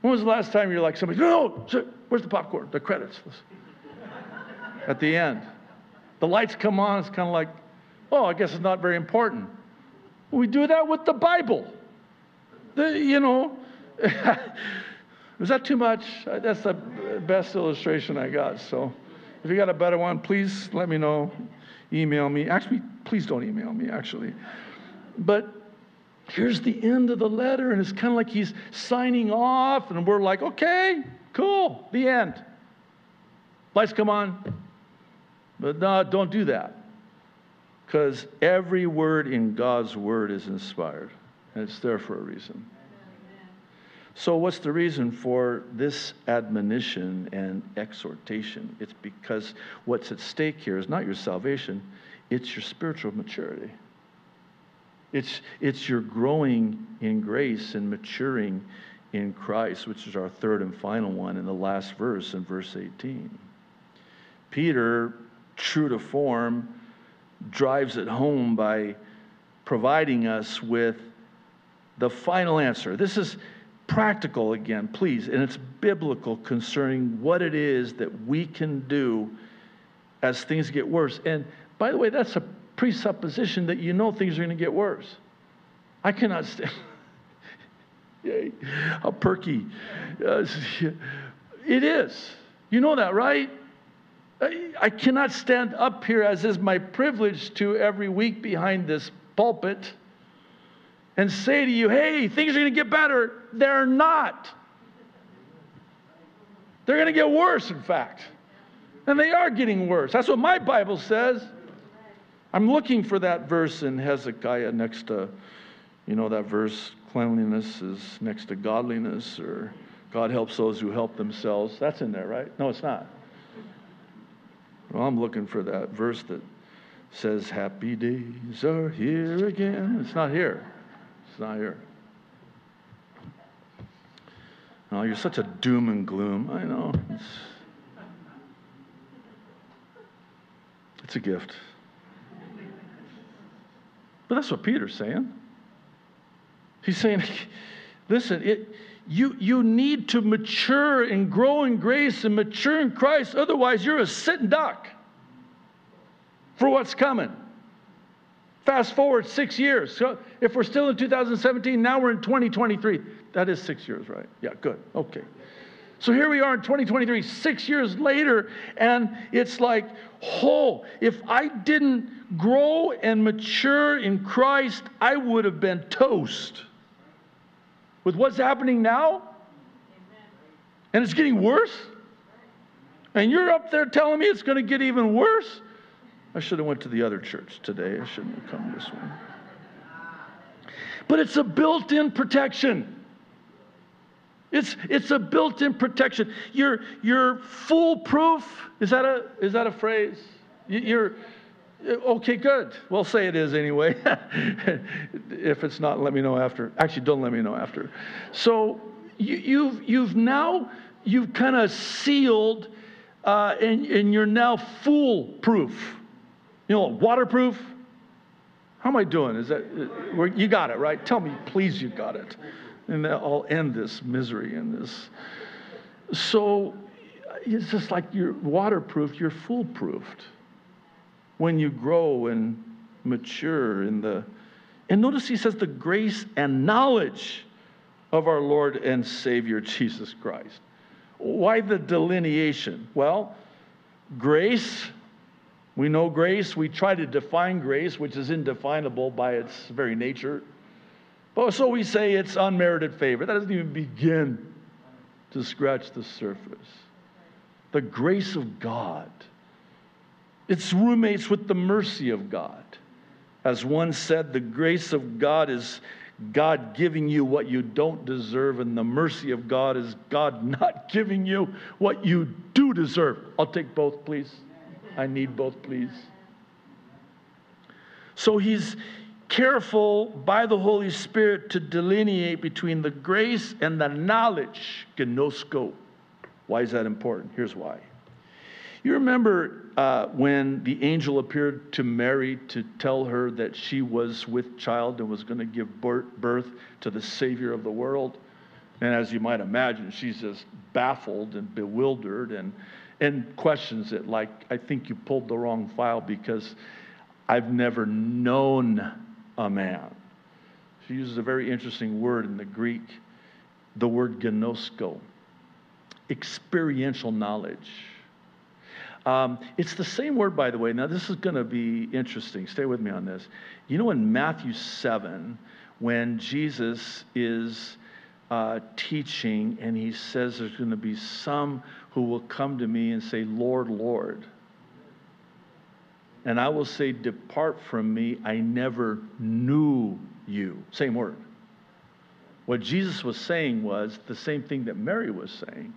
When was the last time you're like somebody, no, no where's the popcorn? The credits. At the end. The lights come on, it's kind of like, oh, I guess it's not very important. We do that with the Bible. The, you know, was that too much? Uh, that's the best illustration I got. So if you got a better one, please let me know. Email me. Actually, please don't email me, actually. But here's the end of the letter, and it's kind of like he's signing off, and we're like, okay, cool, the end. Lights come on. But no, don't do that. Because every word in God's word is inspired, and it's there for a reason. So, what's the reason for this admonition and exhortation? It's because what's at stake here is not your salvation, it's your spiritual maturity. It's, it's your growing in grace and maturing in Christ, which is our third and final one in the last verse in verse 18. Peter, true to form, drives it home by providing us with the final answer. This is practical again, please, and it's biblical concerning what it is that we can do as things get worse. And by the way, that's a presupposition that you know things are going to get worse. I cannot stand. Yay, how perky. Uh, it is. You know that, right? I, I cannot stand up here, as is my privilege to every week behind this pulpit, and say to you, hey, things are going to get better. They're not. They're going to get worse, in fact. And they are getting worse. That's what my Bible says. I'm looking for that verse in Hezekiah next to, you know, that verse, cleanliness is next to godliness, or God helps those who help themselves. That's in there, right? No, it's not. Well, I'm looking for that verse that says, Happy days are here again. It's not here. It's not here. Oh, you're such a doom and gloom. I know. It's, it's a gift. But that's what Peter's saying. He's saying, listen, it, you, you need to mature and grow in grace and mature in Christ. Otherwise, you're a sitting duck for what's coming. Fast forward six years. So if we're still in 2017, now we're in 2023. That is six years, right? Yeah, good. Okay. So here we are in 2023, six years later, and it's like, oh, if I didn't grow and mature in Christ, I would have been toast. With what's happening now, and it's getting worse, and you're up there telling me it's going to get even worse. I should have went to the other church today. I shouldn't have come this one. But it's a built-in protection. It's, it's a built-in protection. You're, you're foolproof. Is that a, is that a phrase? You're, okay, good. Well, say it is anyway. if it's not, let me know after. Actually, don't let me know after. So you, you've, you've now, you've kind of sealed uh, and, and you're now foolproof. You know, waterproof. How am I doing? Is that, you got it, right? Tell me, please, you got it and I'll end this misery and this. So it's just like you're waterproof, you're foolproofed when you grow and mature in the. And notice he says the grace and knowledge of our Lord and Savior Jesus Christ. Why the delineation? Well, grace, we know grace. We try to define grace, which is indefinable by its very nature. But so we say it's unmerited favor. That doesn't even begin to scratch the surface. The grace of God. It's roommates with the mercy of God. As one said, the grace of God is God giving you what you don't deserve, and the mercy of God is God not giving you what you do deserve. I'll take both, please. I need both, please. So he's careful by the Holy Spirit to delineate between the grace and the knowledge, gnosko. Why is that important? Here's why. You remember uh, when the angel appeared to Mary to tell her that she was with child and was going to give birth to the Savior of the world? And as you might imagine, she's just baffled and bewildered and, and questions it like, I think you pulled the wrong file because I've never known a man. She uses a very interesting word in the Greek, the word gnosko, experiential knowledge. Um, it's the same word, by the way. Now, this is going to be interesting. Stay with me on this. You know, in Matthew 7, when Jesus is uh, teaching and he says there's going to be some who will come to me and say, Lord, Lord and I will say, Depart from me, I never knew you. Same word. What Jesus was saying was the same thing that Mary was saying.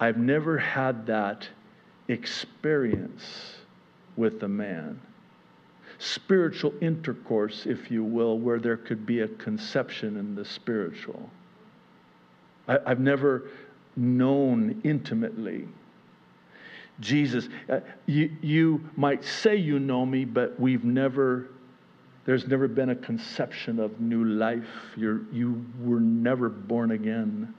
I've never had that experience with a man. Spiritual intercourse, if you will, where there could be a conception in the spiritual. I, have never known intimately Jesus. Uh, you, you might say you know me, but we've never, there's never been a conception of new life. You're, you were never born again.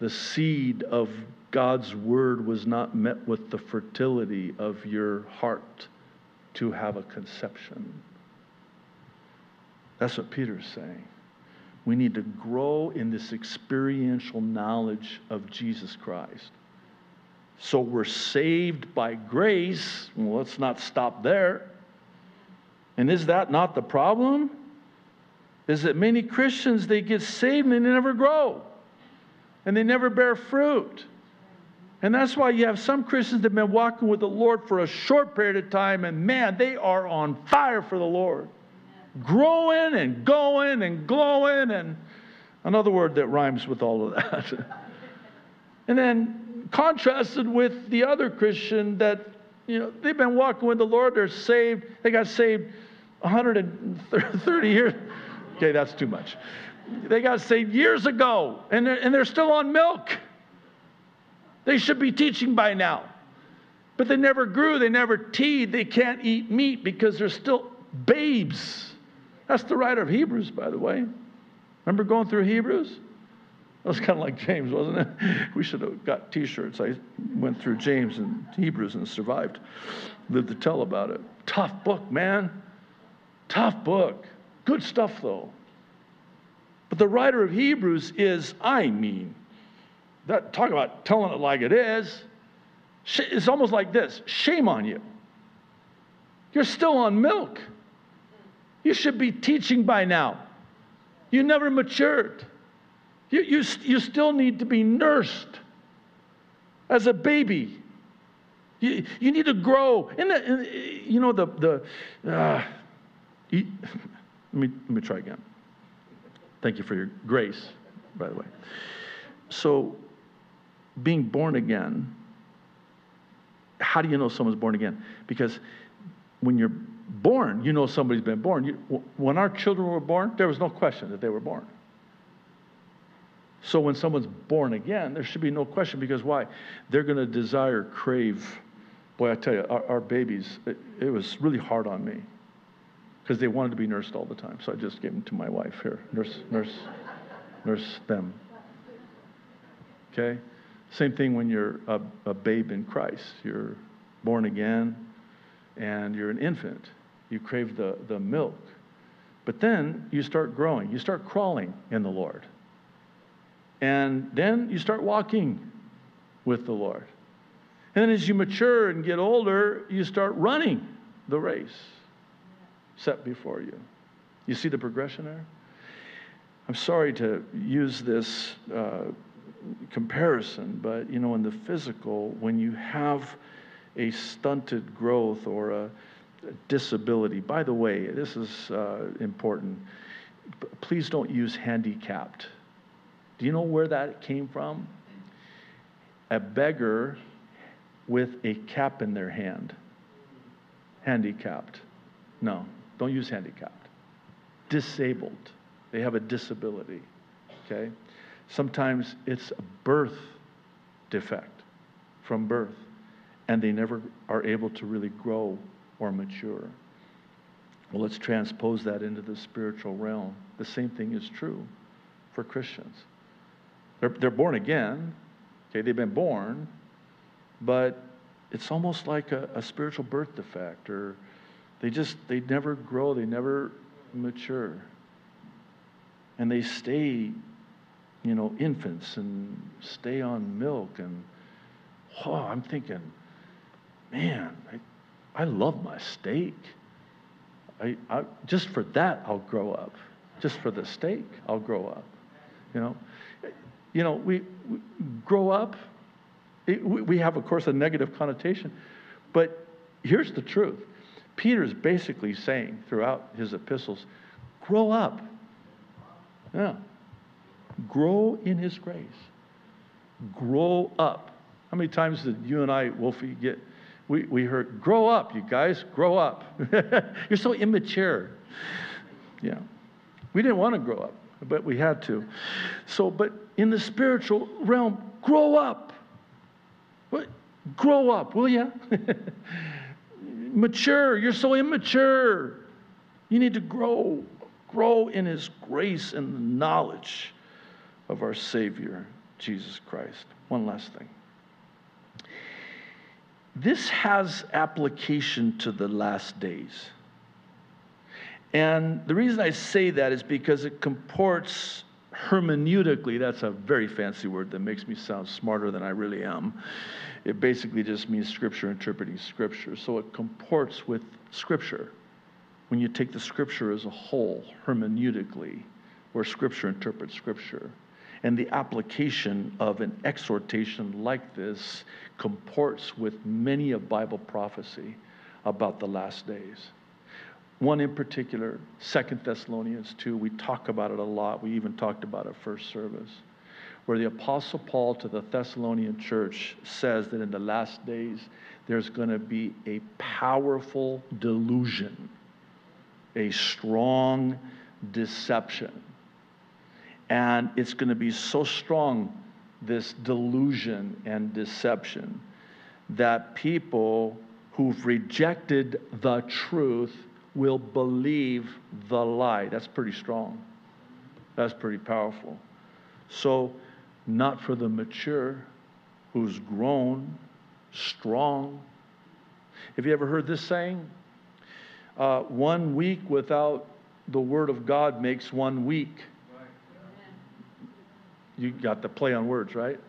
The seed of God's word was not met with the fertility of your heart to have a conception. That's what Peter's saying. We need to grow in this experiential knowledge of Jesus Christ. So we're saved by grace. Well, let's not stop there. And is that not the problem? Is that many Christians, they get saved and they never grow, and they never bear fruit. And that's why you have some Christians that have been walking with the Lord for a short period of time, and man, they are on fire for the Lord. Growing and going and glowing, and another word that rhymes with all of that. and then contrasted with the other Christian that, you know, they've been walking with the Lord, they're saved, they got saved 130 years. Okay, that's too much. They got saved years ago, and they're, and they're still on milk. They should be teaching by now. But they never grew, they never teed, they can't eat meat because they're still babes. That's the writer of Hebrews, by the way. Remember going through Hebrews? That was kind of like James, wasn't it? We should have got t shirts. I went through James and Hebrews and survived. Lived to tell about it. Tough book, man. Tough book. Good stuff, though. But the writer of Hebrews is, I mean, that, talk about telling it like it is. It's almost like this shame on you. You're still on milk. You should be teaching by now. You never matured. You, you, you still need to be nursed as a baby. You, you need to grow. And, the, you know, the, the uh, let, me, let me try again. Thank you for your grace, by the way. So, being born again, how do you know someone's born again? Because when you're born, you know somebody's been born. You, when our children were born, there was no question that they were born. So when someone's born again, there should be no question because why? They're going to desire, crave. Boy, I tell you, our, our babies, it, it was really hard on me because they wanted to be nursed all the time. So I just gave them to my wife here. Nurse, nurse, nurse them. Okay? Same thing when you're a, a babe in Christ. You're born again and you're an infant. You crave the, the milk. But then you start growing. You start crawling in the Lord. And then you start walking with the Lord. And then as you mature and get older, you start running the race set before you. You see the progression there? I'm sorry to use this uh, comparison, but you know, in the physical, when you have a stunted growth or a, a disability, by the way, this is uh, important. Please don't use handicapped. Do you know where that came from? A beggar with a cap in their hand. Handicapped. No, don't use handicapped. Disabled. They have a disability. Okay? Sometimes it's a birth defect from birth, and they never are able to really grow or mature. Well, let's transpose that into the spiritual realm. The same thing is true for Christians. They're, they're born again, okay, they've been born, but it's almost like a, a spiritual birth defect, or they just, they never grow, they never mature. And they stay you know, infants and stay on milk. And oh, I'm thinking, man, I, I love my steak. I, I, just for that, I'll grow up. Just for the steak, I'll grow up. You know, you know, we, we grow up. It, we, have, of course, a negative connotation, but here's the truth. Peter's basically saying throughout his epistles, grow up. Yeah. Grow in His grace. Grow up. How many times did you and I, Wolfie, get, we, we heard, grow up, you guys, grow up. You're so immature. Yeah. We didn't want to grow up, but we had to. So, but in the spiritual realm, grow up. Grow up, will you? Mature. You're so immature. You need to grow. Grow in His grace and the knowledge of our Savior, Jesus Christ. One last thing. This has application to the last days. And the reason I say that is because it comports hermeneutically, that's a very fancy word that makes me sound smarter than I really am. It basically just means scripture interpreting scripture. So it comports with scripture. When you take the scripture as a whole, hermeneutically, where scripture interprets scripture. And the application of an exhortation like this comports with many of Bible prophecy about the last days. One in particular, Second Thessalonians 2, we talk about it a lot. We even talked about it first service, where the Apostle Paul to the Thessalonian church says that in the last days there's going to be a powerful delusion, a strong deception and it's going to be so strong, this delusion and deception, that people who've rejected the truth will believe the lie. That's pretty strong. That's pretty powerful. So, not for the mature who's grown, strong. Have you ever heard this saying? uh, one week without the Word of God makes one week. You got the play on words, right?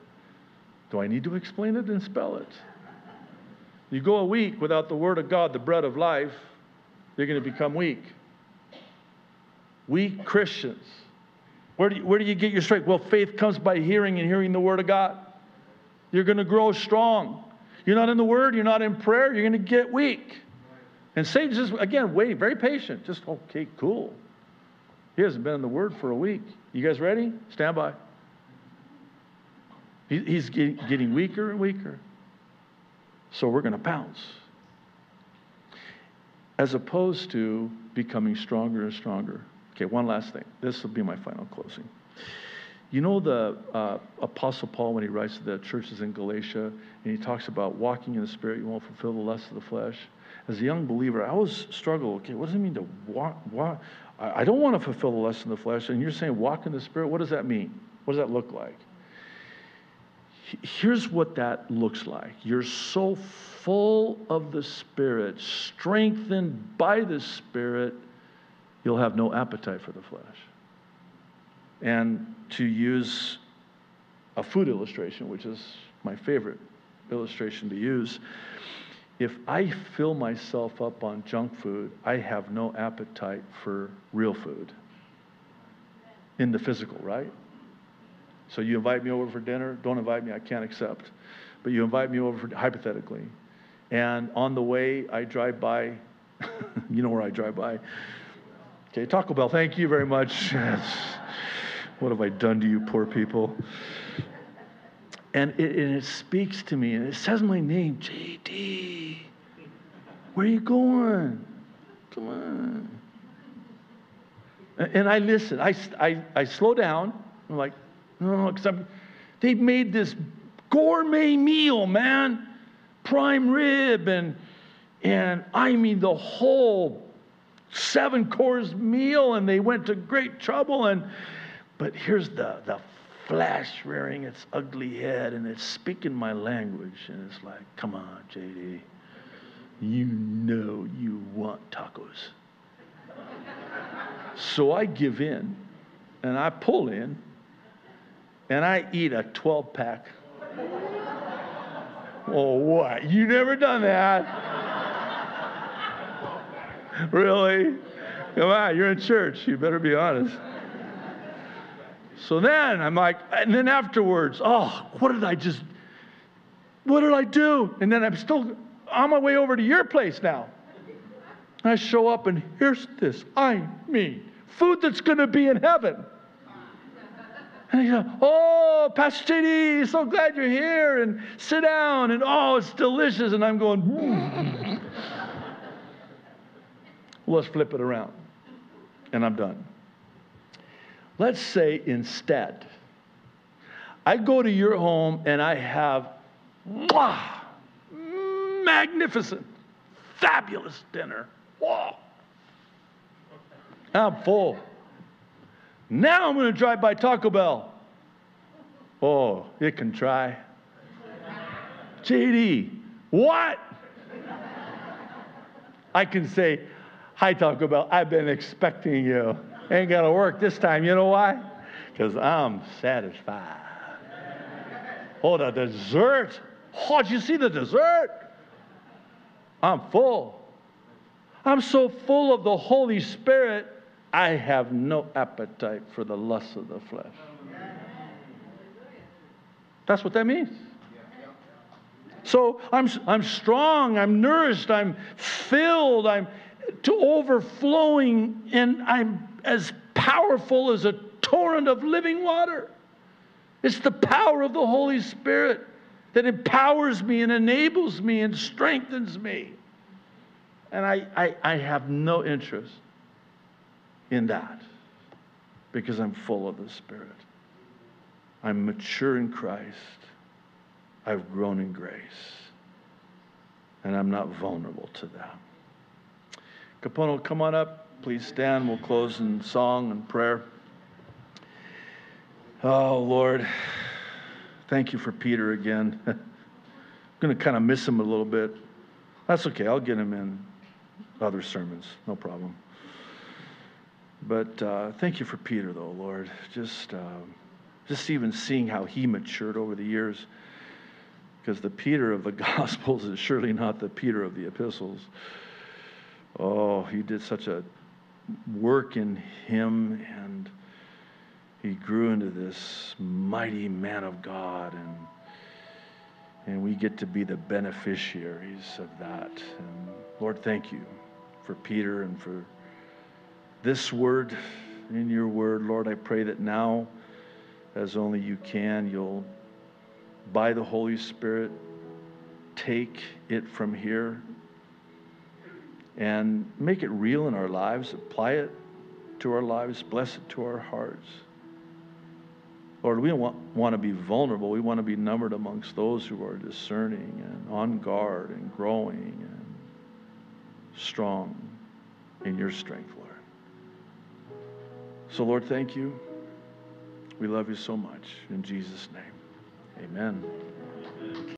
Do I need to explain it and spell it? You go a week without the Word of God, the bread of life, you're going to become weak. Weak Christians. Where do, you, where do you get your strength? Well, faith comes by hearing and hearing the Word of God. You're going to grow strong. You're not in the Word, you're not in prayer, you're going to get weak. And Satan's just, again, waiting, very patient. Just, okay, cool. He hasn't been in the Word for a week. You guys ready? Stand by. He's getting weaker and weaker. So we're going to pounce. As opposed to becoming stronger and stronger. Okay, one last thing. This will be my final closing. You know the uh, Apostle Paul when he writes to the churches in Galatia and he talks about walking in the Spirit, you won't fulfill the lust of the flesh. As a young believer, I always struggle. Okay, what does it mean to walk? walk? I don't want to fulfill the lust of the flesh. And you're saying walk in the Spirit. What does that mean? What does that look like? Here's what that looks like. You're so full of the Spirit, strengthened by the Spirit, you'll have no appetite for the flesh. And to use a food illustration, which is my favorite illustration to use, if I fill myself up on junk food, I have no appetite for real food in the physical, right? So you invite me over for dinner. Don't invite me, I can't accept. But you invite me over for, hypothetically. And on the way, I drive by, you know where I drive by. Okay, Taco Bell, thank you very much. what have I done to you, poor people? And it, and it speaks to me, and it says my name, JD. Where are you going? Come on. And I listen. I, I, I slow down. I'm like, no, because they made this gourmet meal, man. Prime rib and and I mean the whole seven course meal, and they went to great trouble. And but here's the the flesh rearing its ugly head, and it's speaking my language, and it's like, come on, JD, you know you want tacos. so I give in, and I pull in, and I eat a 12 pack. oh, what? You never done that? really? Come on, you're in church. You better be honest. So then I'm like, and then afterwards, oh, what did I just, what did I do? And then I'm still on my way over to your place now. I show up and here's this. I mean, food that's going to be in heaven. And he said, Oh, Pastor JD, so glad you're here. And sit down. And oh, it's delicious. And I'm going, mm. Let's flip it around. And I'm done. Let's say instead, I go to your home and I have mwah, magnificent, fabulous dinner. I'm full. Now I'm going to drive by Taco Bell. Oh, it can try. JD, what? I can say, Hi, Taco Bell. I've been expecting you. Ain't going to work this time. You know why? Because I'm satisfied. Oh, the dessert. Oh, did you see the dessert? I'm full. I'm so full of the Holy Spirit I have no appetite for the lusts of the flesh. That's what that means. So I'm, I'm strong, I'm nourished, I'm filled, I'm to overflowing, and I'm as powerful as a torrent of living water. It's the power of the Holy Spirit that empowers me and enables me and strengthens me. And I, I, I have no interest in that because I'm full of the Spirit. I'm mature in Christ. I've grown in grace. And I'm not vulnerable to that. Capono, come on up. Please stand. We'll close in song and prayer. Oh, Lord, thank you for Peter again. I'm going to kind of miss him a little bit. That's okay. I'll get him in. other sermons, no problem. But uh, thank you for Peter, though, Lord. Just, uh, just even seeing how he matured over the years. Because the Peter of the Gospels is surely not the Peter of the epistles. Oh, he did such a work in him, and he grew into this mighty man of God. And, and we get to be the beneficiaries of that. And Lord, thank you for Peter and for this word in your word. Lord, I pray that now, as only you can, you'll, by the Holy Spirit, take it from here and make it real in our lives, apply it to our lives, bless it to our hearts. Lord, we don't want, want to be vulnerable. We want to be numbered amongst those who are discerning and on guard and growing and strong in your strength, Lord. So, Lord, thank you. We love you so much. In Jesus' name, amen.